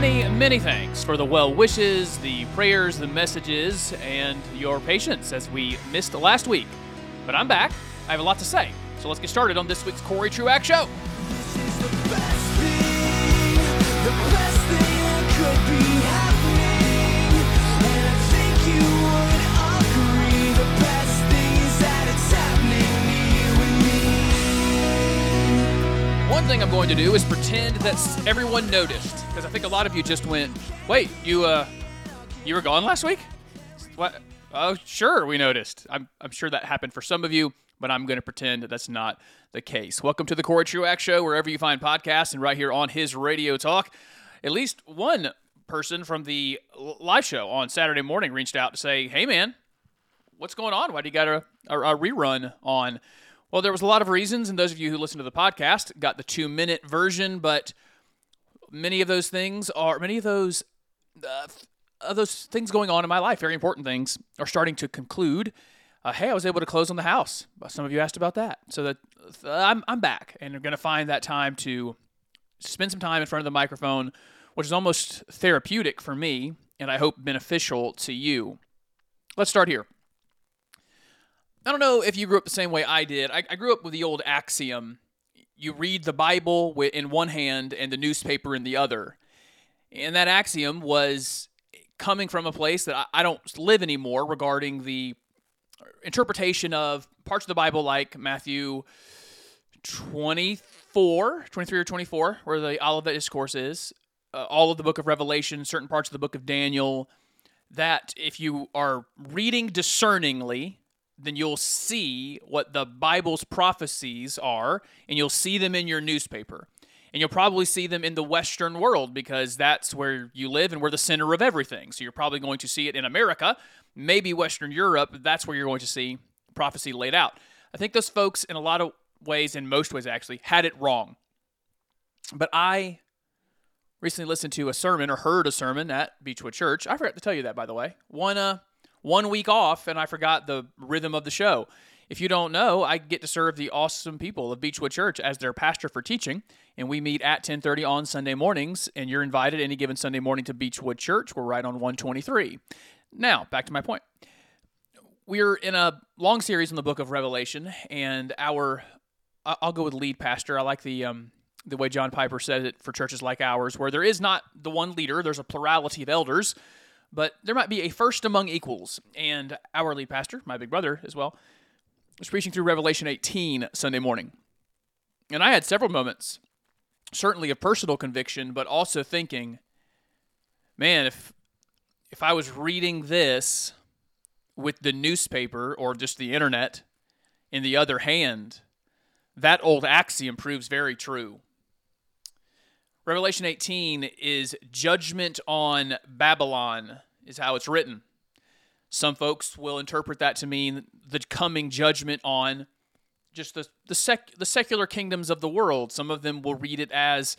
Many, many thanks for the well wishes, the prayers, the messages, and your patience as we missed last week. But I'm back. I have a lot to say. So let's get started on this week's Corey Truax Show. One thing I'm going to do is pretend that everyone noticed, because I think a lot of you just went, "Wait, you uh, you were gone last week?" What? Oh, sure, we noticed. I'm I'm sure that happened for some of you, but I'm going to pretend that that's not the case. Welcome to the Corey Truax Show, wherever you find podcasts, and right here on his Radio Talk. At least one person from the live show on Saturday morning reached out to say, "Hey, man, what's going on? Why do you got a, a, a rerun on? Well, there was a lot of reasons, and those of you who listen to the podcast got the two minute version, but many of those things are many of those uh, those things going on in my life, very important things, are starting to conclude. Uh, hey, I was able to close on the house. Some of you asked about that, so that uh, I'm I'm back, and I'm going to find that time to spend some time in front of the microphone, which is almost therapeutic for me, and I hope beneficial to you. Let's start here. I don't know if you grew up the same way I did. I, I grew up with the old axiom you read the Bible in one hand and the newspaper in the other. And that axiom was coming from a place that I, don't live anymore regarding the interpretation of parts of the Bible like Matthew 24, 23 or 24, where the Olivet Discourse is, uh, all of the book of Revelation, certain parts of the book of Daniel, that if you are reading discerningly, then you'll see what the Bible's prophecies are, and you'll see them in your newspaper. And you'll probably see them in the Western world because that's where you live and we're the center of everything. So you're probably going to see it in America, maybe Western Europe. That's where you're going to see prophecy laid out. I think those folks, in a lot of ways, in most ways actually, had it wrong. But I recently listened to a sermon or heard a sermon at Beechwood Church. I forgot to tell you that, by the way. One uh, one week off, and I forgot the rhythm of the show. If you don't know, I get to serve the awesome people of Beechwood Church as their pastor for teaching, and we meet at 10:30 on Sunday mornings. And you're invited any given Sunday morning to Beechwood Church. We're right on 123. Now, back to my point. We're in a long series in the book of Revelation, and our I'll go with lead pastor. I like the um, the way John Piper said it for churches like ours, where there is not the one leader. There's a plurality of elders, but there might be a first among equals. And our lead pastor, my big brother as well, was preaching through Revelation 18 Sunday morning, and I had several moments, certainly of personal conviction, but also thinking, man, if if I was reading this with the newspaper or just the internet in the other hand, that old axiom proves very true. Revelation 18 is judgment on Babylon, is how it's written. Some folks will interpret that to mean the coming judgment on just the the, sec, the secular kingdoms of the world. Some of them will read it as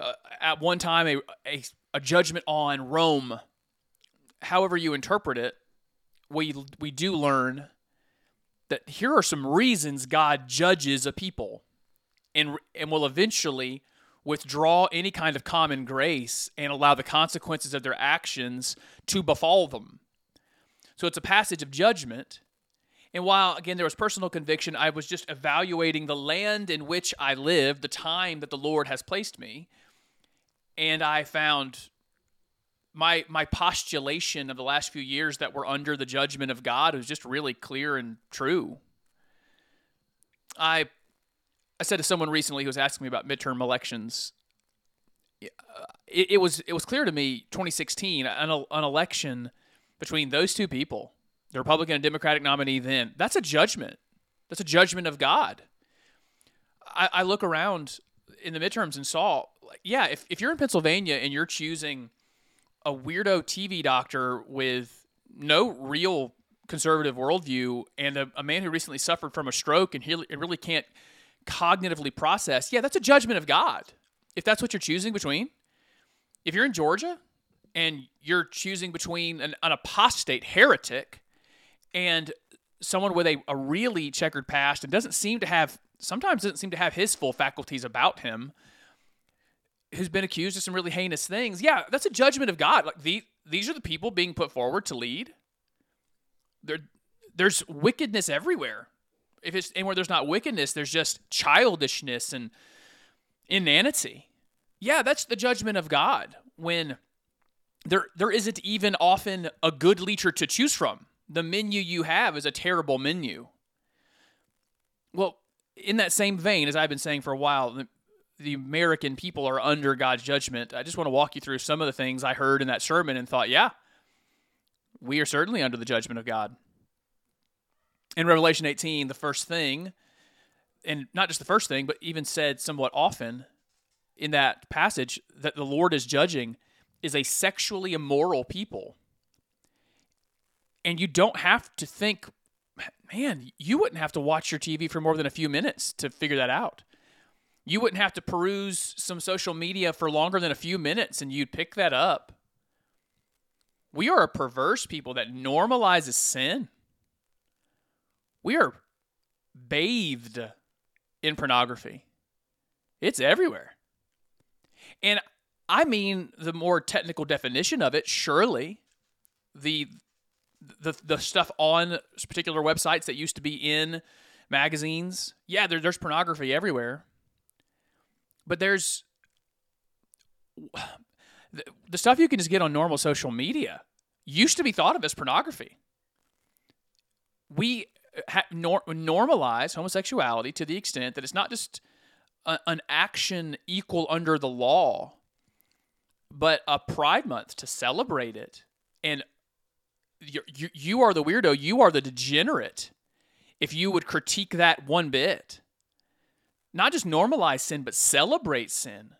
uh, at one time a, a a judgment on Rome. However you interpret it, we we do learn that here are some reasons God judges a people and and will eventually withdraw any kind of common grace and allow the consequences of their actions to befall them. So it's a passage of judgment. And while again there was personal conviction, I was just evaluating the land in which I live, the time that the Lord has placed me, and I found my my postulation of the last few years that we're under the judgment of God was just really clear and true. I I said to someone recently who was asking me about midterm elections. It, it was it was clear to me 2016 an, an election between those two people, the Republican and Democratic nominee. Then that's a judgment. That's a judgment of God. I, I look around in the midterms and saw, yeah, if, if you're in Pennsylvania and you're choosing a weirdo TV doctor with no real conservative worldview and a, a man who recently suffered from a stroke and he really can't cognitively process, yeah, that's a judgment of God. If that's what you're choosing between, if you're in Georgia and you're choosing between an, an apostate heretic and someone with a, a really checkered past and doesn't seem to have sometimes doesn't seem to have his full faculties about him who's been accused of some really heinous things. Yeah, that's a judgment of God. Like the, these are the people being put forward to lead. There, there's wickedness everywhere. If it's anywhere there's not wickedness, there's just childishness and inanity. Yeah, that's the judgment of God when there there isn't even often a good leecher to choose from. The menu you have is a terrible menu. Well, in that same vein, as I've been saying for a while, the, the American people are under God's judgment. I just want to walk you through some of the things I heard in that sermon and thought, yeah, we are certainly under the judgment of God. In Revelation 18, the first thing, and not just the first thing, but even said somewhat often in that passage that the Lord is judging is a sexually immoral people. And you don't have to think, man, you wouldn't have to watch your TV for more than a few minutes to figure that out. You wouldn't have to peruse some social media for longer than a few minutes and you'd pick that up. We are a perverse people that normalizes sin. We are bathed in pornography. It's everywhere. And I mean the more technical definition of it, surely the the the stuff on particular websites that used to be in magazines. Yeah, there, there's pornography everywhere. But there's the, the stuff you can just get on normal social media used to be thought of as pornography. We ha- nor- normalize homosexuality to the extent that it's not just a, an action equal under the law, but a Pride Month to celebrate it. And you, you, you are the weirdo, you are the degenerate if you would critique that one bit. Not just normalize sin, but celebrate sin.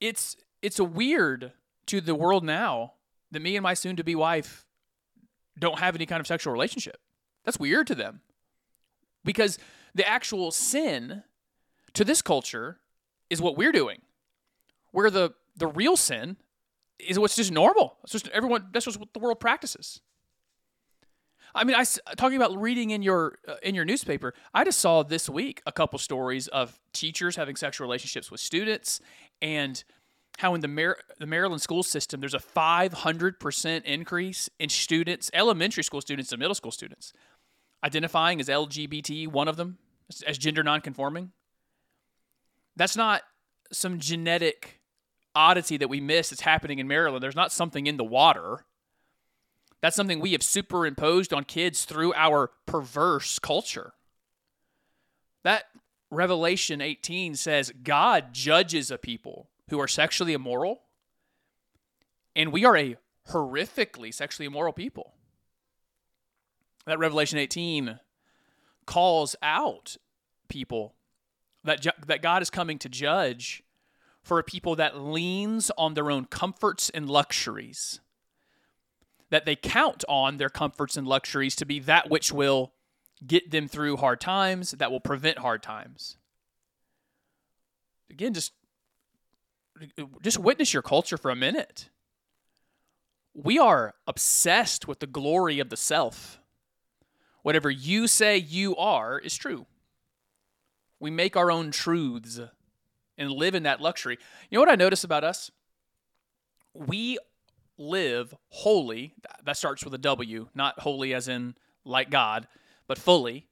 It's it's a weird to the world now that me and my soon to be wife don't have any kind of sexual relationship. That's weird to them. Because the actual sin to this culture is what we're doing. Where the the real sin is what's just normal. It's just everyone. That's just what the world practices. I mean, I talking about reading in your uh, in your newspaper. I just saw this week a couple stories of teachers having sexual relationships with students, and how in the Mar- the Maryland school system there's a 500 percent increase in students, elementary school students and middle school students, identifying as LGBT. One of them as- gender nonconforming. That's not some genetic oddity that we miss that's happening in Maryland. There's not something in the water. That's something we have superimposed on kids through our perverse culture. That Revelation 18 says God judges a people who are sexually immoral, and we are a horrifically sexually immoral people. That Revelation 18 calls out people that, ju- that God is coming to judge for a people that leans on their own comforts and luxuries that they count on their comforts and luxuries to be that which will get them through hard times that will prevent hard times. Again just just witness your culture for a minute. We are obsessed with the glory of the self whatever you say you are is true we make our own truths and live in that luxury. You know what I notice about us? We live wholly. That starts with a W, not holy as in like God, but fully.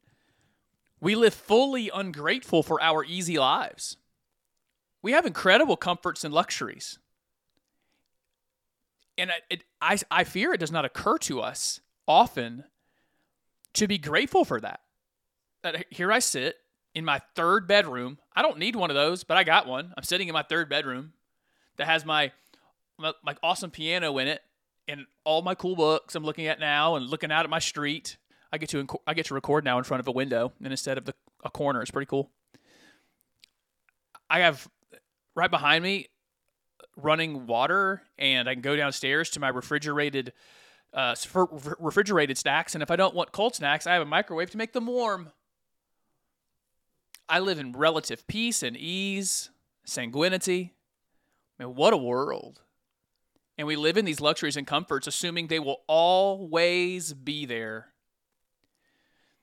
We live fully ungrateful for our easy lives. We have incredible comforts and luxuries. And it, I, I fear it does not occur to us often to be grateful for that. That here I sit in my third bedroom. I don't need one of those, but I got one. I'm sitting in my third bedroom that has my my awesome piano in it and all my cool books I'm looking at now and looking out at my street. I get to inc- I get to record now in front of a window and instead of the a corner. It's pretty cool. I have right behind me running water and I can go downstairs to my refrigerated uh, for refrigerated snacks and if I don't want cold snacks, I have a microwave to make them warm. I live in relative peace and ease, sanguinity. Man, what a world. And we live in these luxuries and comforts, assuming they will always be there.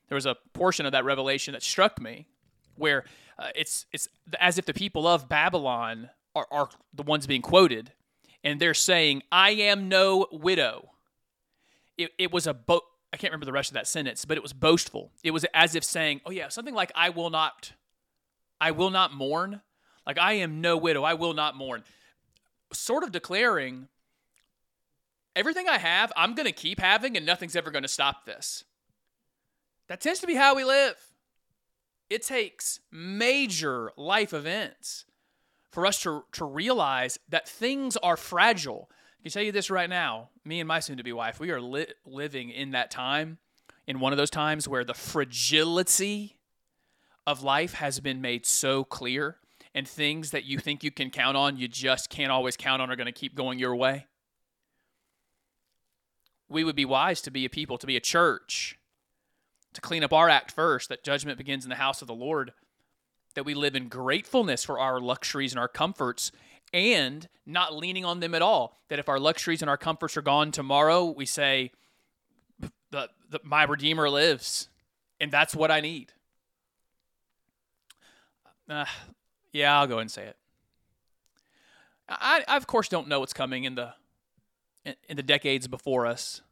There was a portion of that revelation that struck me where uh, it's, it's as if the people of Babylon are, are the ones being quoted, and they're saying, "I am no widow." It, it was a bo- I can't remember the rest of that sentence, but it was boastful. It was as if saying, "Oh yeah, something like I will not, I will not mourn." Like I am no widow, I will not mourn. Sort of declaring everything I have, I'm going to keep having, and nothing's ever going to stop this. That tends to be how we live. It takes major life events for us to, to realize that things are fragile. I can tell you this right now? Me and my soon to be wife, we are li- living in that time, in one of those times where the fragility of life has been made so clear, and things that you think you can count on, you just can't always count on, are going to keep going your way. We would be wise to be a people, to be a church, to clean up our act first, that judgment begins in the house of the Lord, that we live in gratefulness for our luxuries and our comforts and not leaning on them at all. That if our luxuries and our comforts are gone tomorrow, we say, the, the, My Redeemer lives, and that's what I need. Uh, yeah, I'll go and say it. I, I, of course, don't know what's coming in the in, in the decades before us.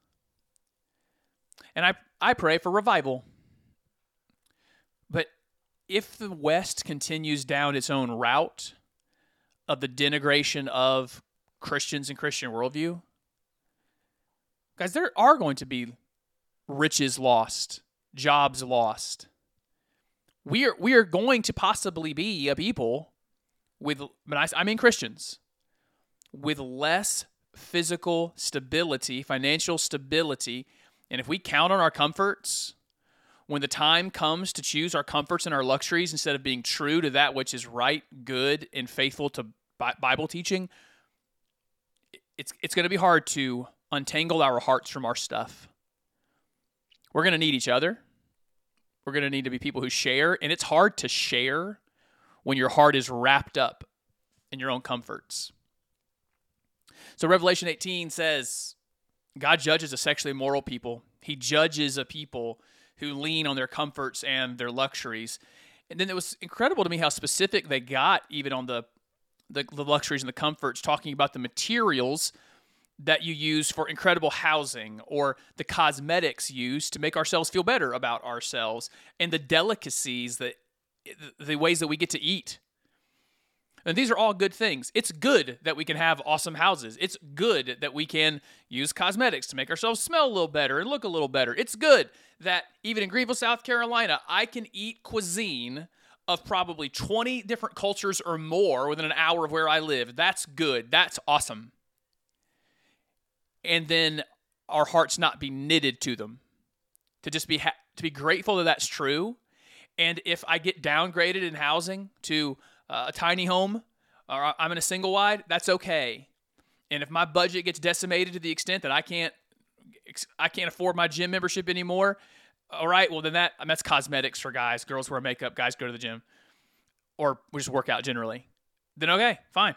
And I, I pray for revival. But if the West continues down its own route of the denigration of Christians and Christian worldview, guys, there are going to be riches lost, jobs lost. We are we are going to possibly be a people with, I, I mean Christians, with less physical stability, financial stability, and if we count on our comforts, when the time comes to choose our comforts and our luxuries instead of being true to that which is right, good, and faithful to Bible teaching, it's it's going to be hard to untangle our hearts from our stuff. We're going to need each other. We're going to need to be people who share, and it's hard to share when your heart is wrapped up in your own comforts. So Revelation 18 says God judges a sexually immoral people. He judges a people who lean on their comforts and their luxuries. And then it was incredible to me how specific they got even on the the, the luxuries and the comforts, talking about the materials that you use for incredible housing or the cosmetics used to make ourselves feel better about ourselves and the delicacies that the ways that we get to eat and these are all good things. It's good that we can have awesome houses. It's good that we can use cosmetics to make ourselves smell a little better and look a little better. It's good that even in Greenville, South Carolina, I can eat cuisine of probably 20 different cultures or more within an hour of where I live. That's good. That's awesome. And then our hearts not be knitted to them. To just be ha- to be grateful that that's true. And if I get downgraded in housing to uh, a tiny home or I'm in a single wide, that's okay. And if my budget gets decimated to the extent that I can't I can't afford my gym membership anymore, all right, well then that that's cosmetics for guys. Girls wear makeup, guys go to the gym or we just work out generally. Then okay, fine.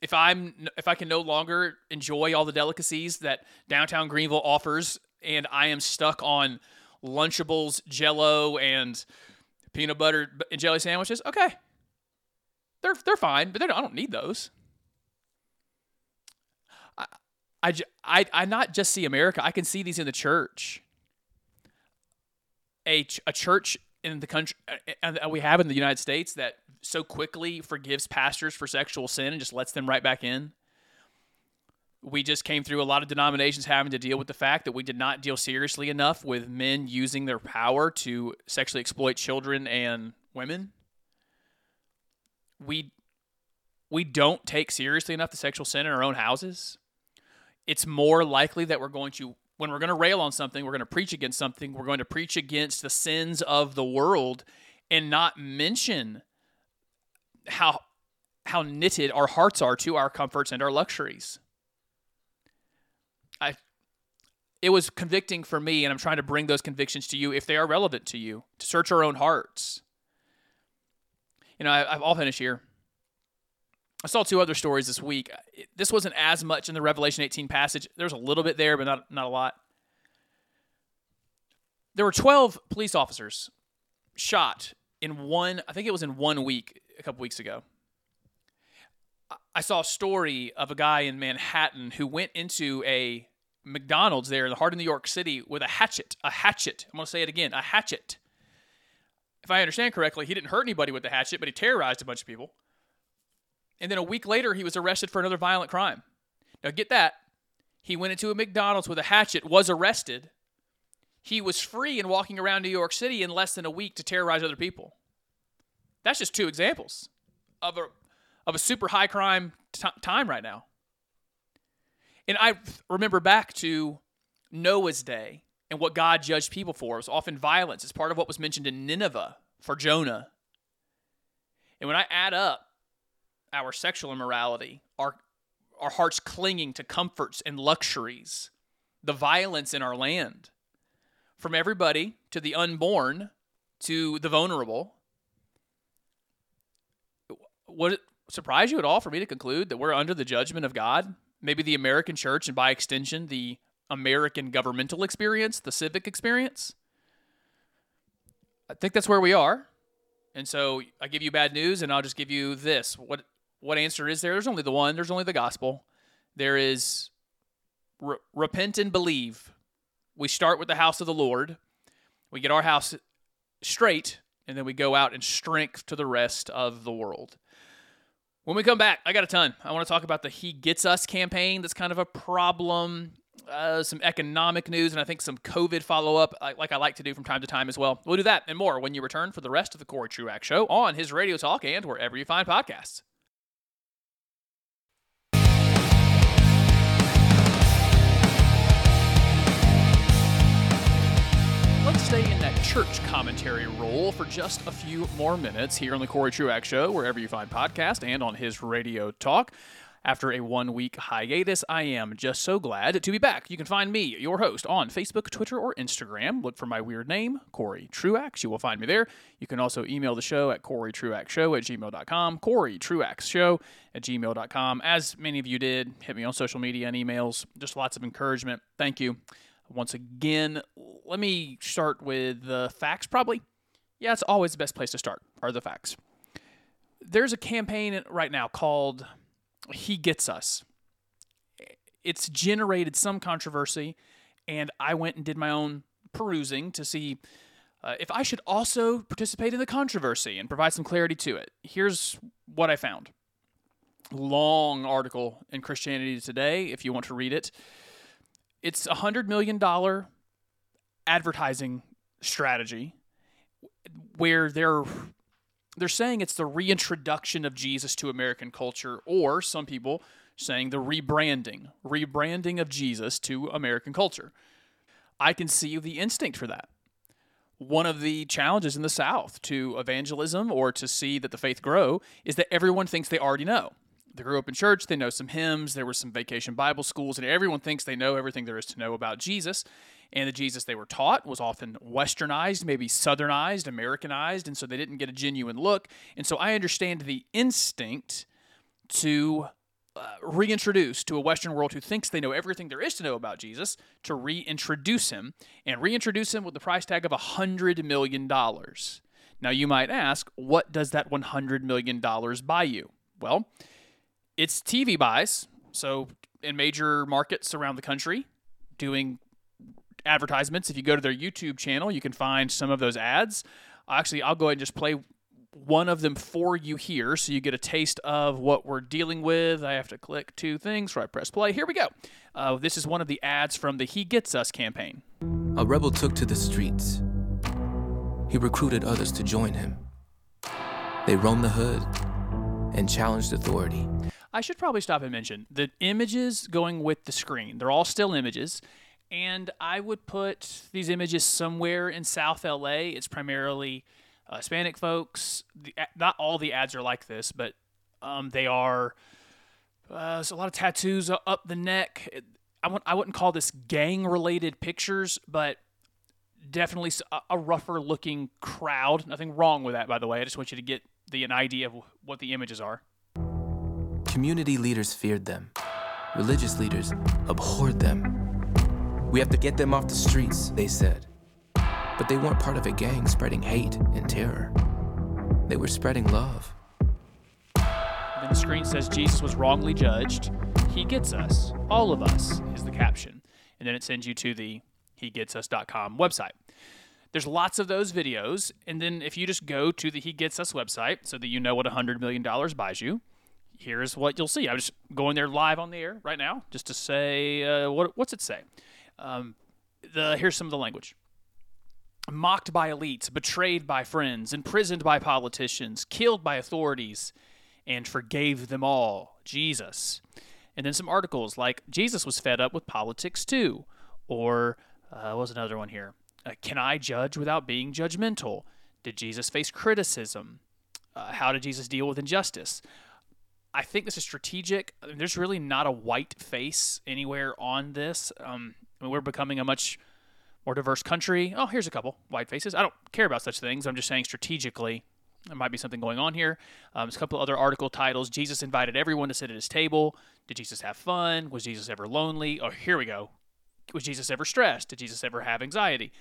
If I'm if I can no longer enjoy all the delicacies that downtown Greenville offers and I am stuck on Lunchables, Jello, and peanut butter and jelly sandwiches, okay, they're they're fine, but they're, I don't need those. I, I, I, not just see America. I can see these in the church. A, a church in the country uh, uh, and we have in the United States that so quickly forgives pastors for sexual sin and just lets them right back in. We just came through a lot of denominations having to deal with the fact that we did not deal seriously enough with men using their power to sexually exploit children and women we we don't take seriously enough the sexual sin in our own houses, it's more likely that we're going to when we're going to rail on something, we're going to preach against something, we're going to preach against the sins of the world and not mention how how knitted our hearts are to our comforts and our luxuries. I it was convicting for me and I'm trying to bring those convictions to you if they are relevant to you, to search our own hearts you know, I, I'll finish here. I saw two other stories this week. This wasn't as much in the Revelation 18 passage. There was a little bit there, but not not a lot. There were 12 police officers shot in one. I think it was in one week a couple weeks ago. I saw a story of a guy in Manhattan who went into a McDonald's there in the heart of New York City with a hatchet. A hatchet. I'm going to say it again a hatchet. If I understand correctly, he didn't hurt anybody with the hatchet, but he terrorized a bunch of people. And then a week later, he was arrested for another violent crime. Now, get that. He went into a McDonald's with a hatchet, was arrested. He was free and walking around New York City in less than a week to terrorize other people. That's just two examples of a of a super high crime t- time right now. And I remember back to Noah's day and what God judged people for. It was often violence. It's part of what was mentioned in Nineveh for Jonah. And when I add up our sexual immorality, our our hearts clinging to comforts and luxuries, the violence in our land, from everybody to the unborn to the vulnerable, would it surprise you at all for me to conclude that we're under the judgment of God? Maybe the American church, and by extension, the American governmental experience, the civic experience? I think that's where we are. And so I give you bad news, and I'll just give you this. What what answer is there? There's only the one. There's only the gospel. There is re- repent and believe. We start with the house of the Lord. We get our house straight, and then we go out in strength to the rest of the world. When we come back, I got a ton. I want to talk about the He Gets Us campaign that's kind of a problem, uh, some economic news, and I think some COVID follow up, like I like to do from time to time as well. We'll do that and more when you return for the rest of the Corey Truax Show on his Radio Talk and wherever you find podcasts. Let's stay in that church commentary role for just a few more minutes here on the Corey Truax Show, wherever you find podcast and on his radio talk. After a one week hiatus, I am just so glad to be back. You can find me, your host, on Facebook, Twitter, or Instagram. Look for my weird name, Corey Truax. You will find me there. You can also email the show at CoreyTruaxShow at gmail.com, Corey Truax Show at gmail.com. As many of you did, hit me on social media and emails. Just lots of encouragement. Thank you once again, let me start with the facts, probably. Yeah, it's always the best place to start, are the facts. There's a campaign right now called He Gets Us. It's generated some controversy, and I went and did my own perusing to see uh, if I should also participate in the controversy and provide some clarity to it. Here's what I found. Long article in Christianity Today, if you want to read it it's a hundred million dollar advertising strategy where they're they're saying it's the reintroduction of Jesus to American culture, or some people saying the rebranding, rebranding of Jesus to American culture. I can see the instinct for that. One of the challenges in the South to evangelism or to see that the faith grow is that everyone thinks they already know they grew up in church, they know some hymns, there were some vacation Bible schools, and everyone thinks they know everything there is to know about Jesus. And the Jesus they were taught was often westernized, maybe southernized, Americanized, and so they didn't get a genuine look. And so I understand the instinct to uh, reintroduce to a Western world who thinks they know everything there is to know about Jesus, to reintroduce him, and reintroduce him with the price tag of $100 million. Now, you might ask, what does that $100 million buy you? Well, it's TV buys. So in major markets around the country, doing advertisements. If you go to their YouTube channel, you can find some of those ads. Actually, I'll go ahead and just play one of them for you here so you get a taste of what we're dealing with. I have to click two things where I press play. Here we go. Uh, this is one of the ads from the He Gets Us campaign. A rebel took to the streets. He recruited others to join him. They roamed the hood and challenged authority. I should probably stop and mention the images going with the screen. They're all still images. And I would put these images somewhere in South LA. It's primarily uh, Hispanic folks. The, not all the ads are like this, but um, they are. Uh, there's a lot of tattoos up the neck. I, wouldn't call this gang related pictures, but definitely a, a rougher looking crowd. Nothing wrong with that, by the way. I just want you to get the an idea of what the images are. Community leaders feared them. Religious leaders abhorred them. We have to get them off the streets, they said. But they weren't part of a gang spreading hate and terror. They were spreading love. Then the screen says Jesus was wrongly judged. He gets us. All of us is the caption. And then it sends you to the hegetsus.com website. There's lots of those videos. And then if you just go to the He Gets Us website so that you know what $100 million buys you, here's what you'll see. I'm just going there live on the air right now just to say, uh, what, what's it say? Um, the, here's some of the language mocked by elites, betrayed by friends, imprisoned by politicians, killed by authorities, and forgave them all. Jesus. And then some articles like Jesus was fed up with politics too, or uh, was another one here? Uh, Can I judge without being judgmental? Did Jesus face criticism? Uh, how did Jesus deal with injustice? I think this is strategic. There's really not a white face anywhere on this. Um, I mean, we're becoming a much more diverse country. Oh, here's a couple white faces. I don't care about such things. I'm just saying strategically, there might be something going on here. Um, there's a couple other article titles. Jesus invited everyone to sit at his table. Did Jesus have fun? Was Jesus ever lonely? Oh, here we go. Was Jesus ever stressed? Did Jesus ever have anxiety?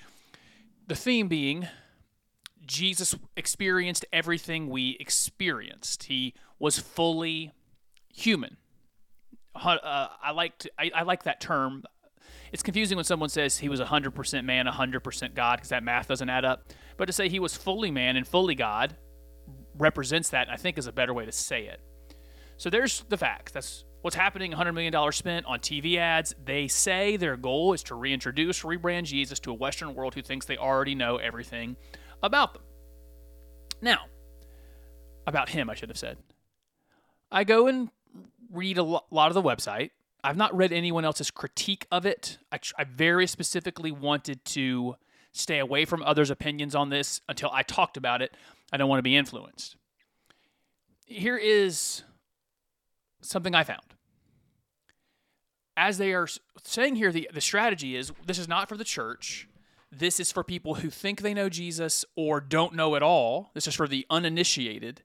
The theme being Jesus experienced everything we experienced. He was fully human. Uh, I like I, I like that term. It's confusing when someone says he was 100% man, 100% God, because that math doesn't add up. But to say he was fully man and fully God represents that, I think is a better way to say it. So there's the facts. That's what's happening. $100 million spent on TV ads. They say their goal is to reintroduce, rebrand Jesus to a Western world who thinks they already know everything about them. Now, about him, I should have said. I go and read a lot of the website. I've not read anyone else's critique of it. I, I very specifically wanted to stay away from others' opinions on this until I talked about it. I don't want to be influenced. Here is something I found. As they are saying here, the, the strategy is this is not for the church. This is for people who think they know Jesus or don't know at all. This is for the uninitiated.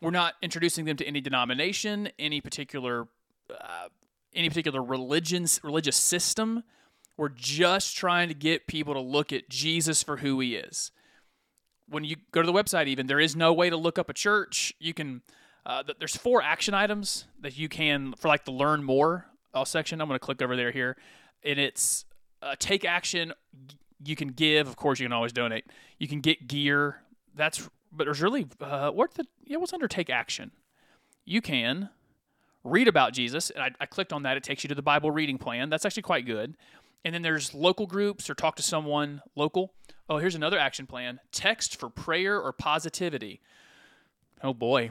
We're not introducing them to any denomination, any particular uh, any particular religions religious system. We're just trying to get people to look at Jesus for who he is. When you go to the website, even there is no way to look up a church. You can uh, there's four action items that you can for like the learn more uh, section. I'm going to click over there here, and it's uh, take action. You can give, of course. You can always donate. You can get gear. That's but there's really uh, what the yeah what's under take action. You can read about Jesus, and I, I clicked on that. It takes you to the Bible reading plan. That's actually quite good. And then there's local groups or talk to someone local. Oh, here's another action plan text for prayer or positivity. Oh boy,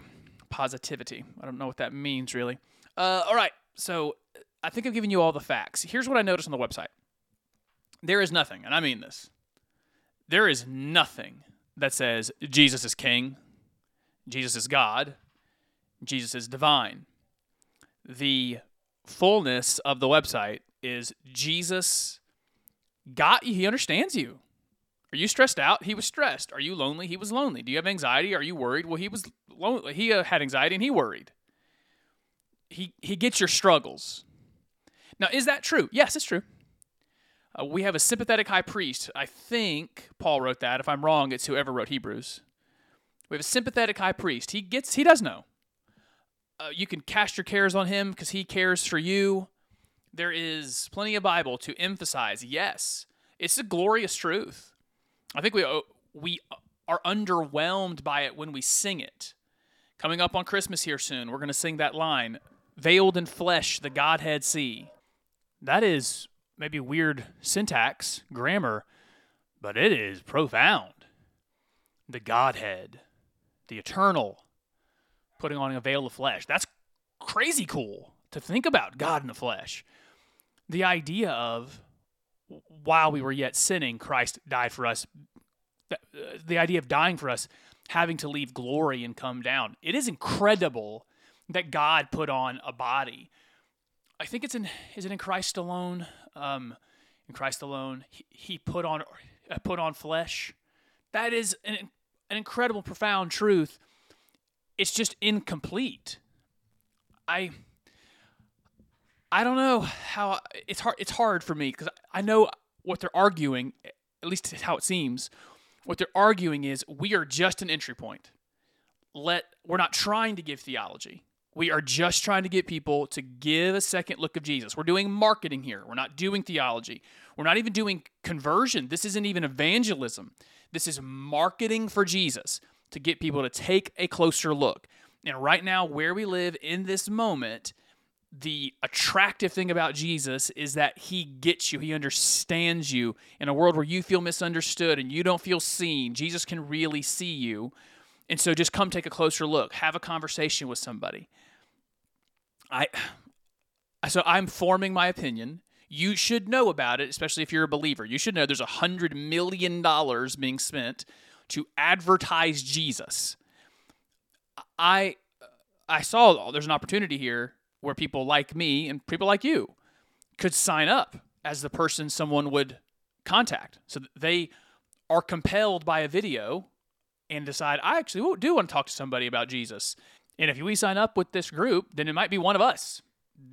positivity. I don't know what that means really. Uh, all right, so I think I've given you all the facts. Here's what I noticed on the website there is nothing, and I mean this there is nothing that says Jesus is king, Jesus is God, Jesus is divine. The fullness of the website is Jesus got you. He understands you. Are you stressed out? He was stressed. Are you lonely? He was lonely. Do you have anxiety? Are you worried? Well, he was lonely. He uh, had anxiety and he worried. He he gets your struggles. Now, is that true? Yes, it's true. Uh, we have a sympathetic high priest. I think Paul wrote that. If I'm wrong, it's whoever wrote Hebrews. We have a sympathetic high priest. He gets. He does know. Uh, you can cast your cares on him because he cares for you. There is plenty of Bible to emphasize. Yes, it's a glorious truth. I think we uh, we are underwhelmed by it when we sing it. Coming up on Christmas here soon, we're going to sing that line, "Veiled in flesh, the Godhead see." That is maybe weird syntax, grammar, but it is profound. The Godhead, the eternal, putting on a veil of flesh. That's crazy cool to think about God in the flesh. The idea of while we were yet sinning, Christ died for us. The, uh, idea of dying for us, having to leave glory and come down. It is incredible that God put on a body. I think it's in is it in Christ alone? Um, in Christ alone, he, he put on uh, put on flesh. That is an an incredible, profound truth. It's just incomplete. I I don't know how it's hard. It's hard for me because I know what they're arguing. At least how it seems. What they're arguing is we are just an entry point. Let we're not trying to give theology. We are just trying to get people to give a second look of Jesus. We're doing marketing here. We're not doing theology. We're not even doing conversion. This isn't even evangelism. This is marketing for Jesus to get people to take a closer look. And right now, where we live in this moment, the attractive thing about Jesus is that he gets you, he understands you. In a world where you feel misunderstood and you don't feel seen, Jesus can really see you. And so just come take a closer look, have a conversation with somebody. I so I'm forming my opinion. You should know about it, especially if you're a believer. You should know there's a hundred million dollars being spent to advertise Jesus. I I saw oh, there's an opportunity here where people like me and people like you could sign up as the person someone would contact. So they are compelled by a video and decide, I actually do want to talk to somebody about Jesus. And if we sign up with this group, then it might be one of us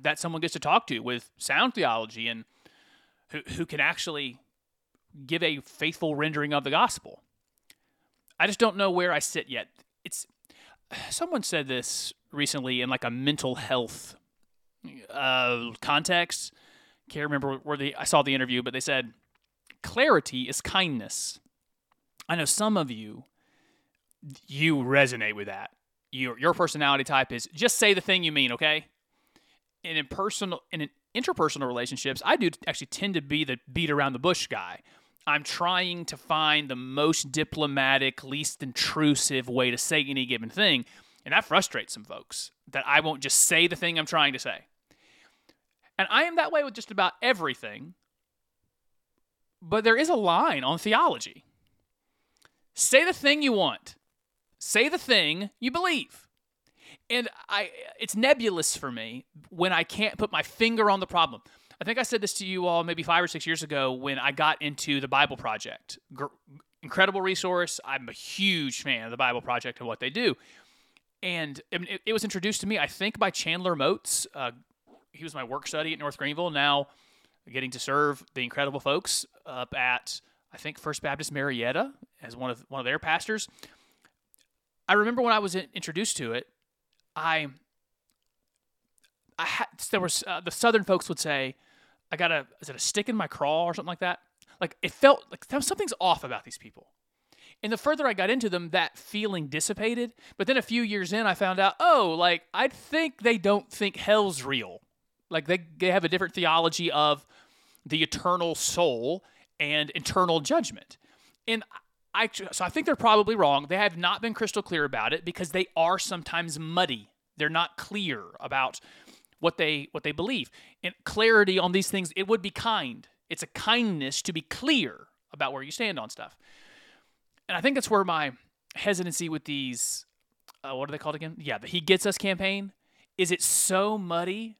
that someone gets to talk to with sound theology and who, who can actually give a faithful rendering of the gospel. I just don't know where I sit yet. It's someone said this recently in like a mental health uh, context. Can't remember where the I saw the interview, but they said clarity is kindness. I know some of you you resonate with that. Your your personality type is just say the thing you mean, okay? And in personal in interpersonal relationships, I do actually tend to be the beat around the bush guy. I'm trying to find the most diplomatic, least intrusive way to say any given thing. And that frustrates some folks that I won't just say the thing I'm trying to say. And I am that way with just about everything. But there is a line on theology. Say the thing you want. Say the thing you believe. And I it's nebulous for me when I can't put my finger on the problem. I think I said this to you all maybe 5 or 6 years ago when I got into the Bible Project. Gr- incredible resource. I'm a huge fan of the Bible Project and what they do. And it, it was introduced to me, I think, by Chandler Moats. Uh, he was my work study at North Greenville. Now, getting to serve the incredible folks up at I think First Baptist Marietta as one of one of their pastors. I remember when I was in, introduced to it, I I had there was uh, the Southern folks would say, "I got a is it a stick in my craw or something like that." Like it felt like something's off about these people. And the further I got into them, that feeling dissipated. But then a few years in, I found out, oh, like I think they don't think hell's real. Like they they have a different theology of the eternal soul and eternal judgment. And I so I think they're probably wrong. They have not been crystal clear about it because they are sometimes muddy. They're not clear about what they what they believe. And clarity on these things, it would be kind. It's a kindness to be clear about where you stand on stuff. And I think that's where my hesitancy with these uh, what are they called again? Yeah, the He Gets Us campaign. Is it so muddy?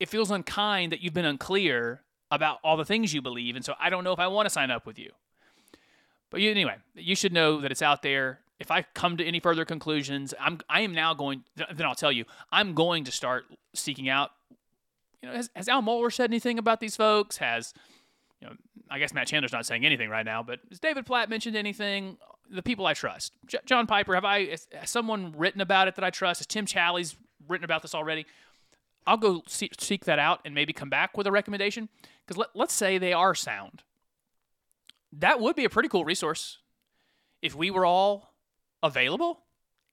It feels unkind that you've been unclear about all the things you believe, and so I don't know if I want to sign up with you. But you, anyway, you should know that it's out there. If I come to any further conclusions, I'm I am now going. Then I'll tell you, I'm going to start seeking out. You know, has, has Al Mohler said anything about these folks? Has you know, I guess Matt Chandler's not saying anything right now, but has David Platt mentioned anything? The people I trust, J- John Piper, have I has, someone written about it that I trust? Has Tim Challies written about this already? I'll go see, seek that out and maybe come back with a recommendation. Because let, let's say they are sound. That would be a pretty cool resource if we were all available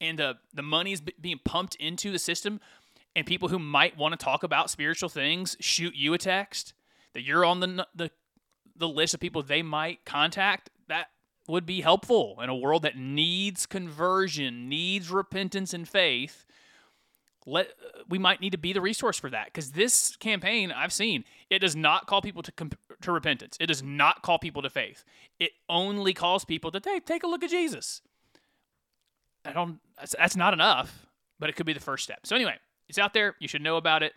and the money's b- being pumped into the system and people who might want to talk about spiritual things shoot you a text that you're on the, the, the list of people they might contact. That would be helpful in a world that needs conversion, needs repentance and faith let we might need to be the resource for that because this campaign I've seen it does not call people to to repentance. It does not call people to faith. It only calls people to take take a look at Jesus. I don't. That's, not enough, but it could be the first step. So anyway, it's out there. You should know about it.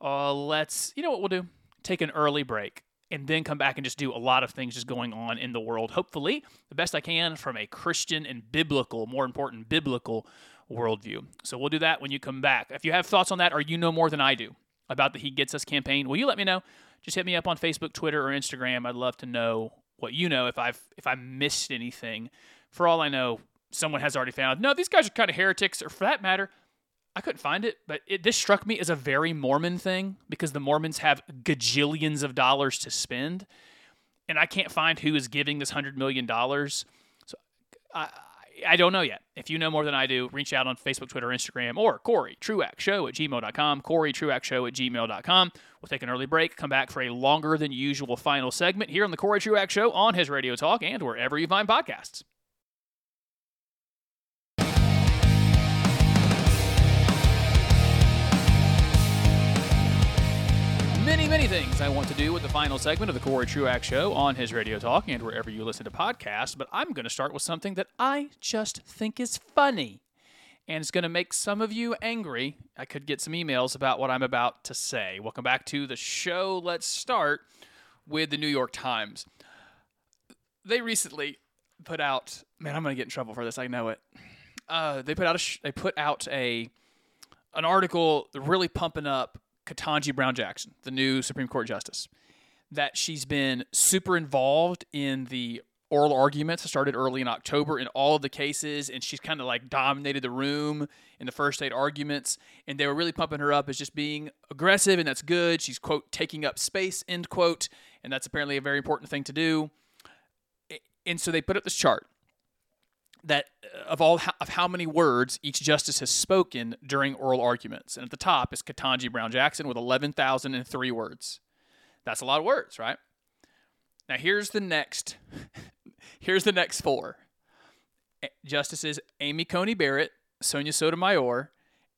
Uh, let's. You know what we'll do? Take an early break and then come back and just do a lot of things just going on in the world. Hopefully, the best I can from a Christian and biblical, more important, biblical worldview. So we'll do that when you come back. If you have thoughts on that or you know more than I do about the He Gets Us campaign, will you let me know? Just hit me up on Facebook, Twitter, or Instagram. I'd love to know what you know if I've if I missed anything. For all I know, someone has already found, no, these guys are kind of heretics, or for that matter, I couldn't find it, but it, this struck me as a very Mormon thing because the Mormons have gajillions of dollars to spend, and I can't find who is giving this hundred million dollars. So I, I don't know yet. If you know more than I do, reach out on Facebook, Twitter, Instagram, or Corey Truax Show at gmail.com. Corey Truax Show at gmail.com. We'll take an early break, come back for a longer than usual final segment here on the Corey Truax Show on his Radio Talk and wherever you find podcasts. Many, many things I want to do with the final segment of the Corey Truax Show on his Radio Talk and wherever you listen to podcasts, but I'm going to start with something that I just think is funny. And it's going to make some of you angry. I could get some emails about what I'm about to say. Welcome back to the show. Let's start with the New York Times. They recently put out, man, I'm going to get in trouble for this. I know it. Uh, they put out a sh- they put out a an article really pumping up Ketanji Brown Jackson, the new Supreme Court justice, that she's been super involved in the oral arguments that started early in October in all of the cases, and she's kind of like dominated the room in the first eight arguments, and they were really pumping her up as just being aggressive, and that's good. She's quote taking up space end quote, and that's apparently a very important thing to do. And so they put up this chart that of all of how many words each justice has spoken during oral arguments. And at the top is Ketanji Brown Jackson with 11,003 words. That's a lot of words, right? Now here's the next here's the next four. Justices Amy Coney Barrett, Sonia Sotomayor,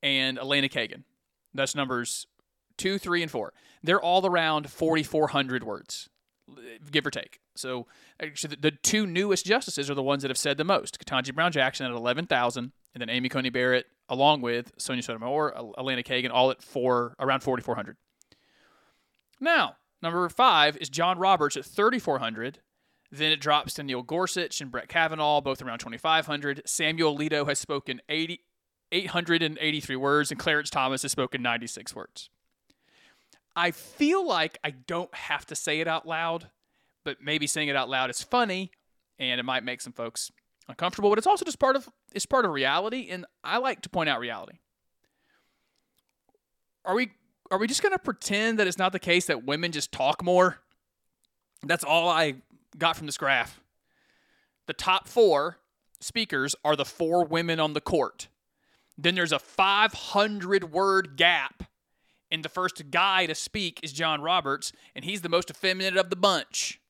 and Elena Kagan. That's numbers 2, 3 and 4. They're all around 4400 words give or take. So actually, the, two newest justices are the ones that have said the most. Ketanji Brown Jackson at 11,000, and then Amy Coney Barrett, along with Sonia Sotomayor, El- Elena Kagan, all at four around 4,400. Now, number five is John Roberts at 3,400. Then it drops to Neil Gorsuch and Brett Kavanaugh, both around 2,500. Samuel Alito has spoken 80, 883 words, and Clarence Thomas has spoken 96 words. I feel like I don't have to say it out loud, but maybe saying it out loud is funny and it might make some folks uncomfortable, but it's also just part of it's part of reality and I like to point out reality. Are we are we just going to pretend that it's not the case that women just talk more? That's all I got from this graph. The top 4 speakers are the four women on the court. Then there's a 500 word gap and the first guy to speak is John Roberts, and he's the most effeminate of the bunch.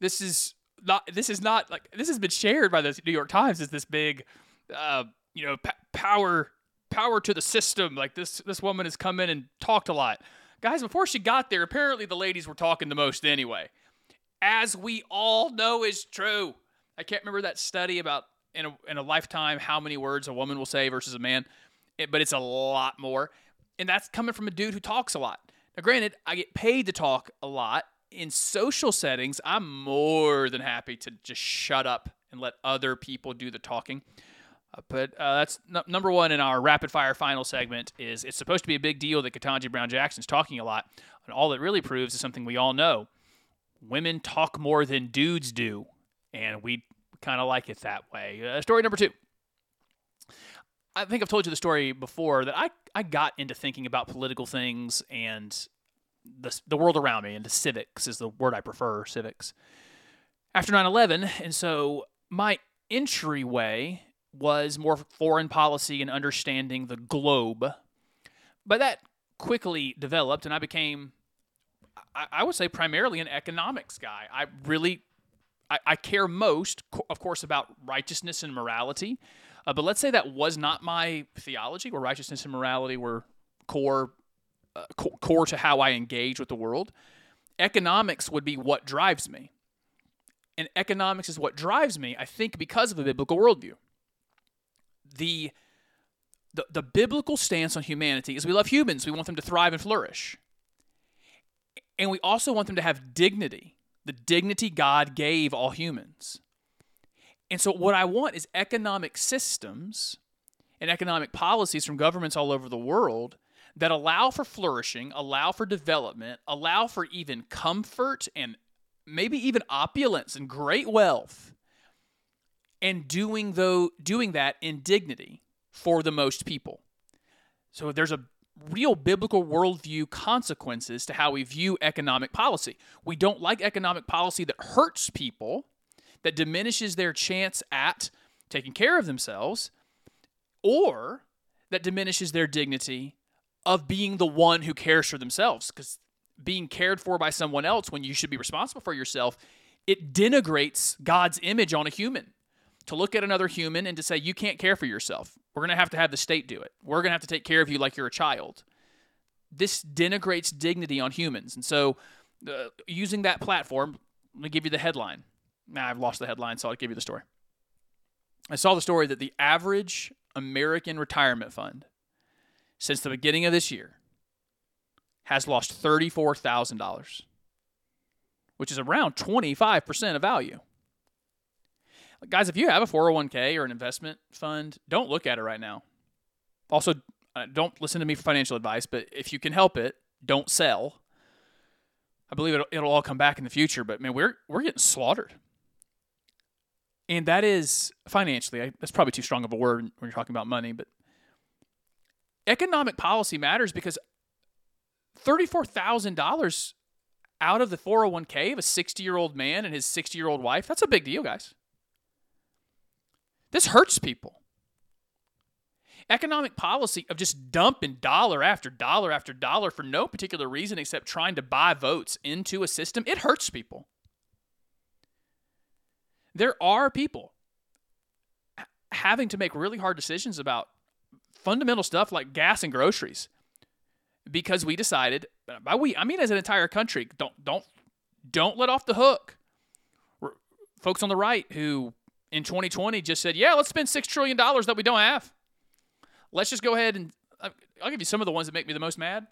This is not. This is not like this has been shared by the New York Times as this big, uh, you know, p- power power to the system. Like this this woman has come in and talked a lot, guys. Before she got there, apparently the ladies were talking the most anyway, as we all know is true. I can't remember that study about in a, in a lifetime how many words a woman will say versus a man, it, but it's a lot more and that's coming from a dude who talks a lot. Now, granted, I get paid to talk a lot. In social settings, I'm more than happy to just shut up and let other people do the talking. Uh, but uh, that's n- number one in our rapid fire final segment. Is it's supposed to be a big deal that Ketanji Brown Jackson's talking a lot, and all it really proves is something we all know: women talk more than dudes do, and we kind of like it that way. Uh, story number two. I think I've told you the story before that I, I got into thinking about political things and the, the world around me, and civics is the word I prefer, civics, after 9 11. And so my entryway was more foreign policy and understanding the globe. But that quickly developed, and I became, I, I would say, primarily an economics guy. I really, I care most, of course, about righteousness and morality. Uh, but let's say that was not my theology, where righteousness and morality were core, uh, co- core to how I engage with the world. Economics would be what drives me. And economics is what drives me, I think, because of a biblical worldview. The, the, the biblical stance on humanity is we love humans, we want them to thrive and flourish. And we also want them to have dignity, the dignity God gave all humans. And so, what I want is economic systems and economic policies from governments all over the world that allow for flourishing, allow for development, allow for even comfort and maybe even opulence and great wealth, and doing though doing that in dignity for the most people. So there's a real biblical worldview consequences to how we view economic policy. We don't like economic policy that hurts people, that diminishes their chance at taking care of themselves, or that diminishes their dignity of being the one who cares for themselves. Because being cared for by someone else when you should be responsible for yourself, it denigrates God's image on a human. To look at another human and to say, you can't care for yourself. We're going to have to have the state do it. We're going to have to take care of you like you're a child. This denigrates dignity on humans. And so, uh, using that platform, let me give you the headline. Nah, I've lost the headline, so I'll give you the story. I saw the story that the average American retirement fund since the beginning of this year has lost $34,000, which is around 25% of value. Guys, if you have a 401k or an investment fund, don't look at it right now. Also, uh, don't listen to me for financial advice, but if you can help it, don't sell. I believe it'll, it'll all come back in the future, but man, we're we're getting slaughtered. And that is financially, I, that's probably too strong of a word when you're talking about money, but economic policy matters because $34,000 out of the 401k of a 60 year old man and his 60 year old wife, that's a big deal, guys. This hurts people. Economic policy of just dumping dollar after dollar after dollar for no particular reason except trying to buy votes into a system, it hurts people. There are people having to make really hard decisions about fundamental stuff like gas and groceries because we decided by we I mean as an entire country don't don't don't let off the hook. Folks on the right who in 2020 just said, "Yeah, let's spend 6 trillion dollars that we don't have." Let's just go ahead and uh, I'll give you some of the ones that make me the most mad.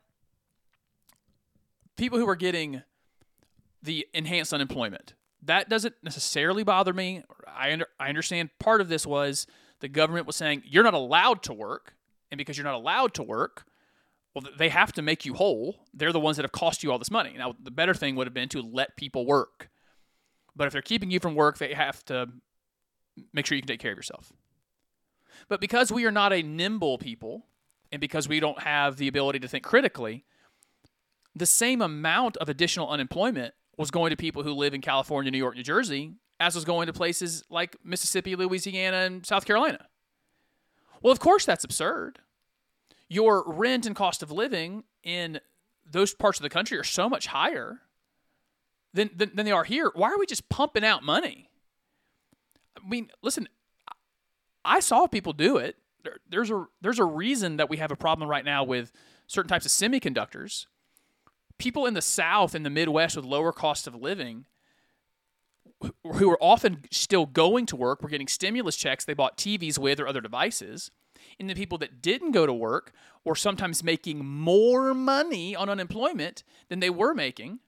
People who are getting the enhanced unemployment. That doesn't necessarily bother me. I under, I understand part of this was the government was saying you're not allowed to work, and because you're not allowed to work, well, they have to make you whole. They're the ones that have cost you all this money. Now, the better thing would have been to let people work. But if they're keeping you from work, they have to make sure you can take care of yourself. But because we are not a nimble people, and because we don't have the ability to think critically, the same amount of additional unemployment was going to people who live in California, New York, New Jersey, as was going to places like Mississippi, Louisiana, and South Carolina. Well, of course, that's absurd. Your rent and cost of living in those parts of the country are so much higher than, than, than they are here. Why are we just pumping out money? I mean, listen, I saw people do it. There, there's a there's a reason that we have a problem right now with certain types of semiconductors. People in the South and the Midwest with lower cost of living who- are often still going to work were getting stimulus checks they bought TVs with or other devices. And the people that didn't go to work were sometimes making more money on unemployment than they were making.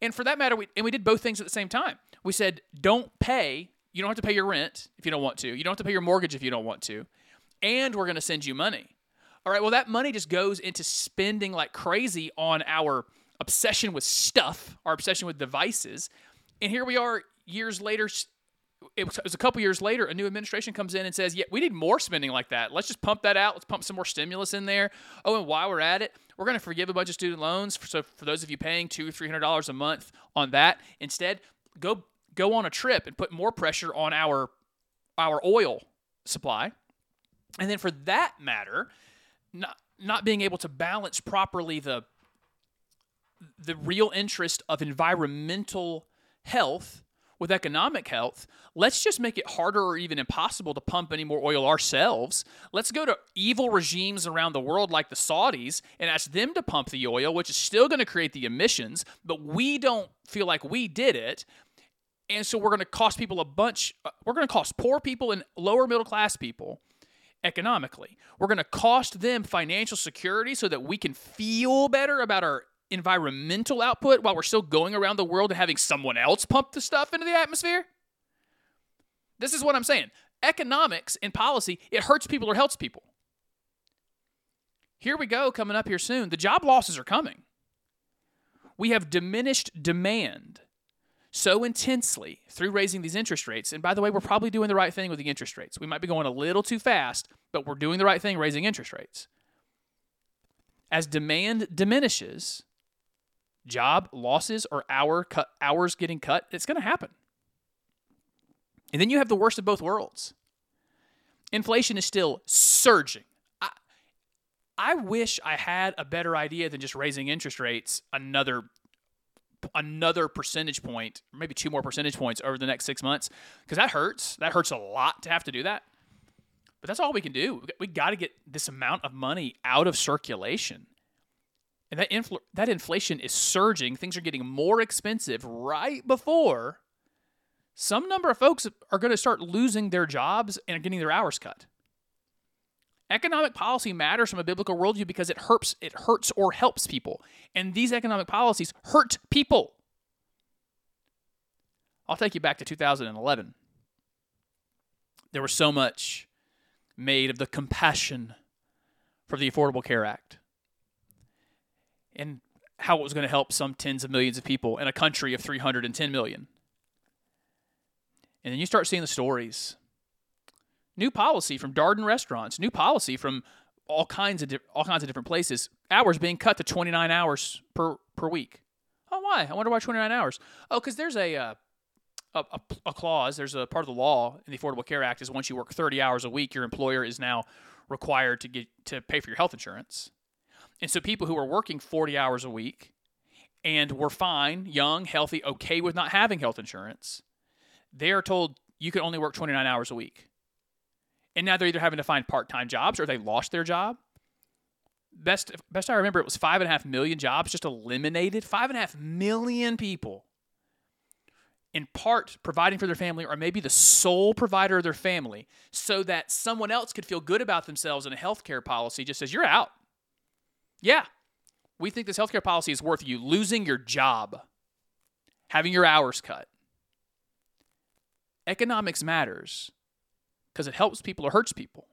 And for that matter, we, and we did both things at the same time. We said, don't pay. You don't have to pay your rent if you don't want to. You don't have to pay your mortgage if you don't want to. And we're going to send you money. All right, well, that money just goes into spending like crazy on our obsession with stuff, our obsession with devices. And here we are years later. It was, a couple years later, a new administration comes in and says, Yeah, we need more spending like that. Let's just pump that out. Let's pump some more stimulus in there. Oh, and while we're at it, we're going to forgive a bunch of student loans. So for those of you paying two, three hundred dollars a month on that, instead, go go on a trip and put more pressure on our our oil supply. And then for that matter, not not being able to balance properly the the real interest of environmental health with economic health, let's just make it harder or even impossible to pump any more oil ourselves. Let's go to evil regimes around the world like the Saudis and ask them to pump the oil, which is still going to create the emissions, but we don't feel like we did it. And so we're going to cost people a bunch, uh, we're going to cost poor people and lower middle class people economically. We're going to cost them financial security so that we can feel better about our environmental output while we're still going around the world and having someone else pump the stuff into the atmosphere. This is what I'm saying. Economics and policy, it hurts people or helps people. Here we go, coming up here soon. The job losses are coming. We have diminished demand so intensely through raising these interest rates. And by the way, we're probably doing the right thing with the interest rates. We might be going a little too fast, but we're doing the right thing raising interest rates. as demand diminishes, job losses or hour cut hours getting cut, it's going to happen. And then you have the worst of both worlds. Inflation is still surging. I, I wish I had a better idea than just raising interest rates another another percentage point, maybe two more percentage points over the next six months, because that hurts. That hurts a lot to have to do that. But that's all we can do. We got to get this amount of money out of circulation. And that infl- that inflation is surging. Things are getting more expensive right before some number of folks are going to start losing their jobs and getting their hours cut. Economic policy matters from a biblical worldview because it hurts, it hurts or helps people. And these economic policies hurt people. I'll take you back to 2011. There was so much made of the compassion for the Affordable Care Act and how it was going to help some tens of millions of people in a country of 310 million. And then you start seeing the stories new policy from Darden restaurants, new policy from all kinds of di- all kinds of different places. Hours being cut to 29 hours per per week. Oh, why? I wonder why 29 hours. Oh, because there's a, uh, a, a a clause. There's a part of the law in the Affordable Care Act is once you work 30 hours a week, your employer is now required to get to pay for your health insurance. And so people who are working 40 hours a week and were fine, young, healthy, okay with not having health insurance, they are told you can only work 29 hours a week and now they're either having to find part-time jobs or they lost their job. Best best I remember, it was five and a half million jobs just eliminated. Five and a half million people, in part providing for their family, or maybe the sole provider of their family, so that someone else could feel good about themselves in a healthcare policy. Just says you're out. Yeah, we think this healthcare policy is worth you losing your job, having your hours cut. Economics matters because it helps people or hurts people.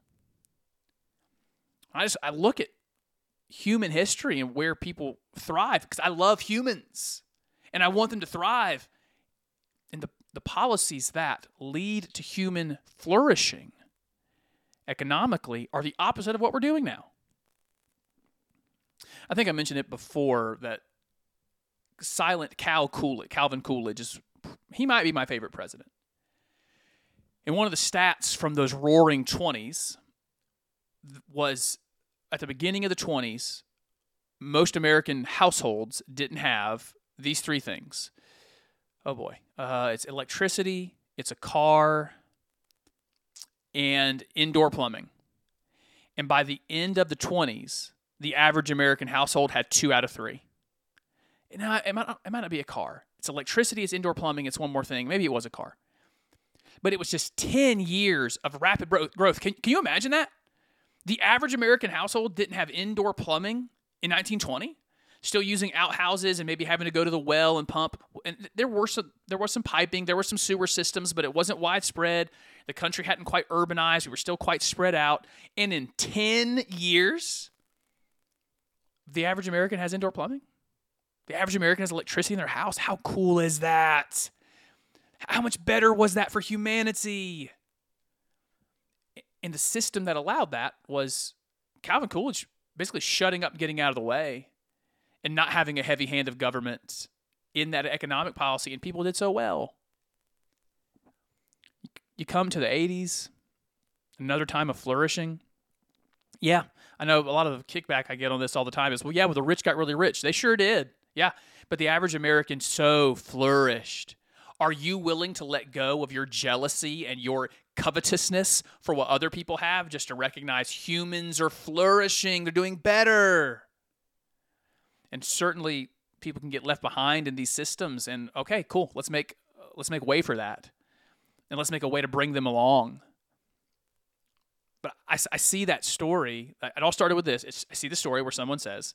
I just I look at human history and where people thrive because I love humans and I want them to thrive. And the, the policies that lead to human flourishing economically are the opposite of what we're doing now. I think I mentioned it before that silent Cal Coolidge, Calvin Coolidge is he might be my favorite president. And one of the stats from those roaring 20s was at the beginning of the 20s, most American households didn't have these three things. Oh boy. Uh, it's electricity, it's a car, and indoor plumbing. And by the end of the 20s, the average American household had two out of three. Now, it, might not, it might not be a car. It's electricity, it's indoor plumbing, it's one more thing. Maybe it was a car but it was just 10 years of rapid growth. Can, can you imagine that? The average American household didn't have indoor plumbing in 1920, still using outhouses and maybe having to go to the well and pump. And there were some there was some piping, there were some sewer systems, but it wasn't widespread. The country hadn't quite urbanized. We were still quite spread out. And in 10 years, the average American has indoor plumbing. The average American has electricity in their house. How cool is that? How much better was that for humanity? And the system that allowed that was Calvin Coolidge basically shutting up, getting out of the way, and not having a heavy hand of government in that economic policy, and people did so well. You come to the 80s, another time of flourishing. Yeah, I know a lot of the kickback I get on this all the time is, well, yeah, well, the rich got really rich. They sure did. Yeah, but the average American so flourished are you willing to let go of your jealousy and your covetousness for what other people have just to recognize humans are flourishing, they're doing better? And certainly people can get left behind in these systems and okay, cool, let's make let's make way for that. And let's make a way to bring them along. But I, I see that story. It all started with this. It's, I see the story where someone says,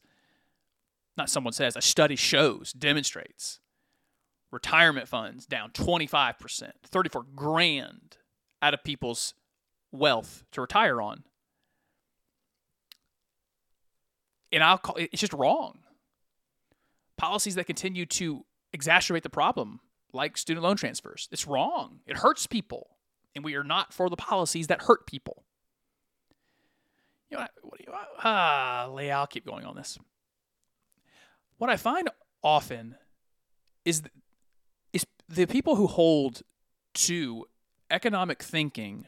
not someone says, a study shows, demonstrates retirement funds down 25%, 34 grand out of people's wealth to retire on. And I'll call it's just wrong. Policies that continue to exacerbate the problem, like student loan transfers, it's wrong. It hurts people. And we are not for the policies that hurt people. You know, what do you, ah, Leah, I'll keep going on this. What I find often is th- is the people who hold to economic thinking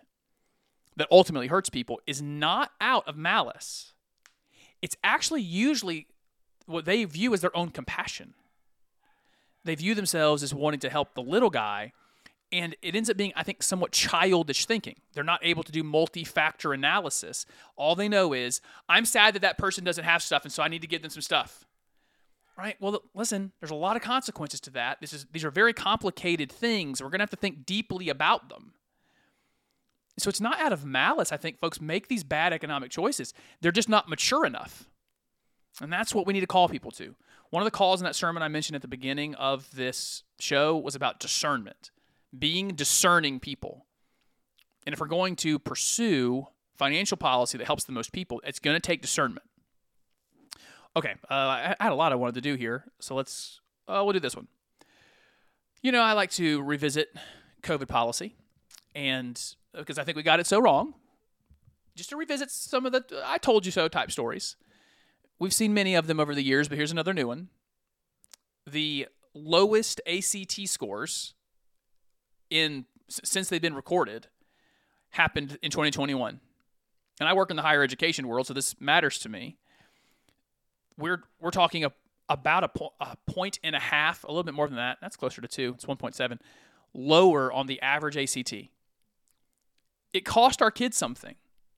that ultimately hurts people is not out of malice. It's actually usually what they view as their own compassion. They view themselves as wanting to help the little guy, and it ends up being, I think, somewhat childish thinking. They're not able to do multi factor analysis. All they know is, I'm sad that that person doesn't have stuff, and so I need to give them some stuff. Right? Well, listen, there's a lot of consequences to that. This is these are very complicated things. We're going to have to think deeply about them. So it's not out of malice, I think folks make these bad economic choices. They're just not mature enough. And that's what we need to call people to. One of the calls in that sermon I mentioned at the beginning of this show was about discernment, being discerning people. And if we're going to pursue financial policy that helps the most people, it's going to take discernment. Okay, uh, I had a lot I wanted to do here, so let's uh, we'll do this one. You know, I like to revisit COVID policy, and because I think we got it so wrong, just to revisit some of the "I told you so" type stories. We've seen many of them over the years, but here's another new one. The lowest ACT scores in since they've been recorded happened in 2021. And I work in the higher education world, so this matters to me. We're we're talking a, about a, po- a point and a half, a little bit more than that. That's closer to two. It's 1.7 lower on the average ACT. It cost our kids something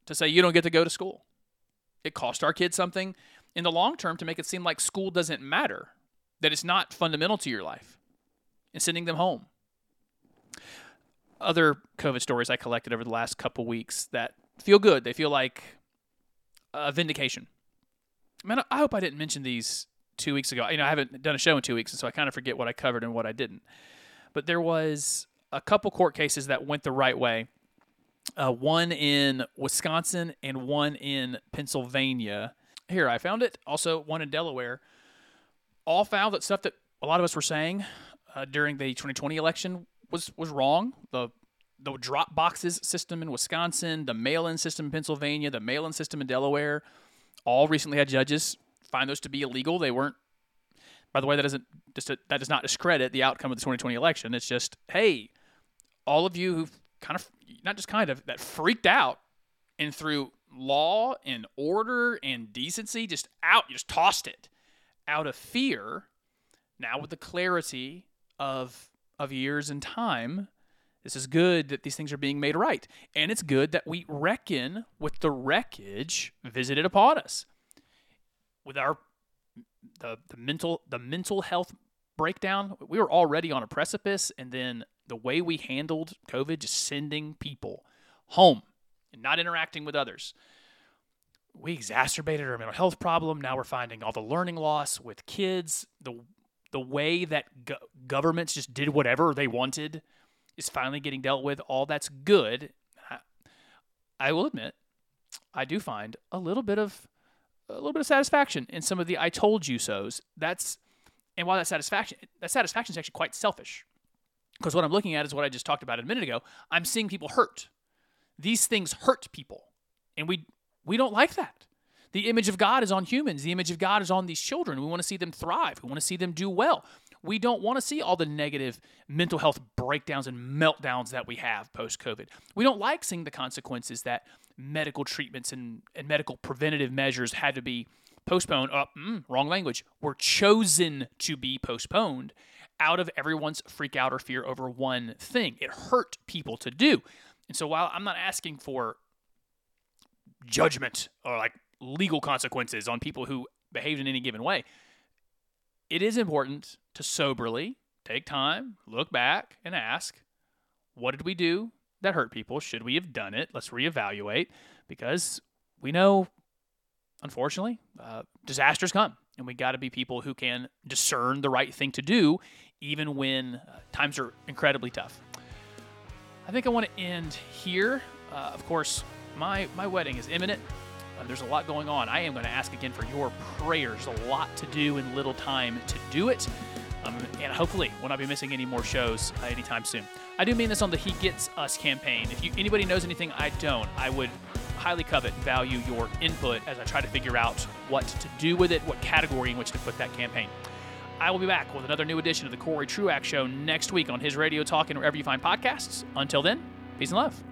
to say you don't get to go to school. It cost our kids something in the long term to make it seem like school doesn't matter, that it's not fundamental to your life, and sending them home. Other COVID stories I collected over the last couple weeks that feel good. They feel like a vindication. Man, I hope I didn't mention these two weeks ago. You know, I haven't done a show in two weeks, and so I kind of forget what I covered and what I didn't. But there was a couple court cases that went the right way. Uh, one in Wisconsin and one in Pennsylvania. Here, I found it. Also, one in Delaware. All found that stuff that a lot of us were saying uh, during the 2020 election was was wrong. The the drop boxes system in Wisconsin, the mail-in system in Pennsylvania, the mail-in system in Delaware, all recently had judges find those to be illegal. They weren't. By the way, that doesn't just that does not discredit the outcome of the 2020 election. It's just, hey, all of you who've kind of not just kind of that freaked out and through law and order and decency just out, you just tossed it out of fear. Now with the clarity of of years and time, this is good that these things are being made right. And it's good that we reckon with the wreckage visited upon us. With our the, the mental the mental health breakdown, we were already on a precipice and then the way we handled COVID, just sending people home and not interacting with others. We exacerbated our mental health problem. Now we're finding all the learning loss with kids. The the way that go- governments just did whatever they wanted is finally getting dealt with. All that's good. I, I will admit, I do find a little bit of a little bit of satisfaction in some of the "I told you so"s. That's and while that satisfaction that satisfaction is actually quite selfish, because what I'm looking at is what I just talked about a minute ago. I'm seeing people hurt. These things hurt people, and we we don't like that. The image of God is on humans. The image of God is on these children. We want to see them thrive. We want to see them do well. We don't want to see all the negative mental health breakdowns and meltdowns that we have post COVID. We don't like seeing the consequences that medical treatments and, and medical preventative measures had to be postponed. Uh, mm, wrong language. Were chosen to be postponed out of everyone's freak out or fear over one thing. It hurt people to do. And so while I'm not asking for judgment or like legal consequences on people who behaved in any given way, it is important to soberly take time, look back, and ask, what did we do that hurt people? Should we have done it? Let's reevaluate because we know, unfortunately, uh, disasters come, and we got to be people who can discern the right thing to do, even when uh, times are incredibly tough. I think I want to end here. Uh, of course, my my wedding is imminent. Uh, there's a lot going on. I am going to ask again for your prayers. A lot to do and little time to do it. Um, and hopefully, we'll not be missing any more shows uh, anytime soon. I do mean this on the He Gets Us campaign. If you, anybody knows anything I don't, I would highly covet, value your input as I try to figure out what to do with it, what category in which to put that campaign. I will be back with another new edition of the Corey Truax Show next week on his radio talk and wherever you find podcasts. Until then, peace and love.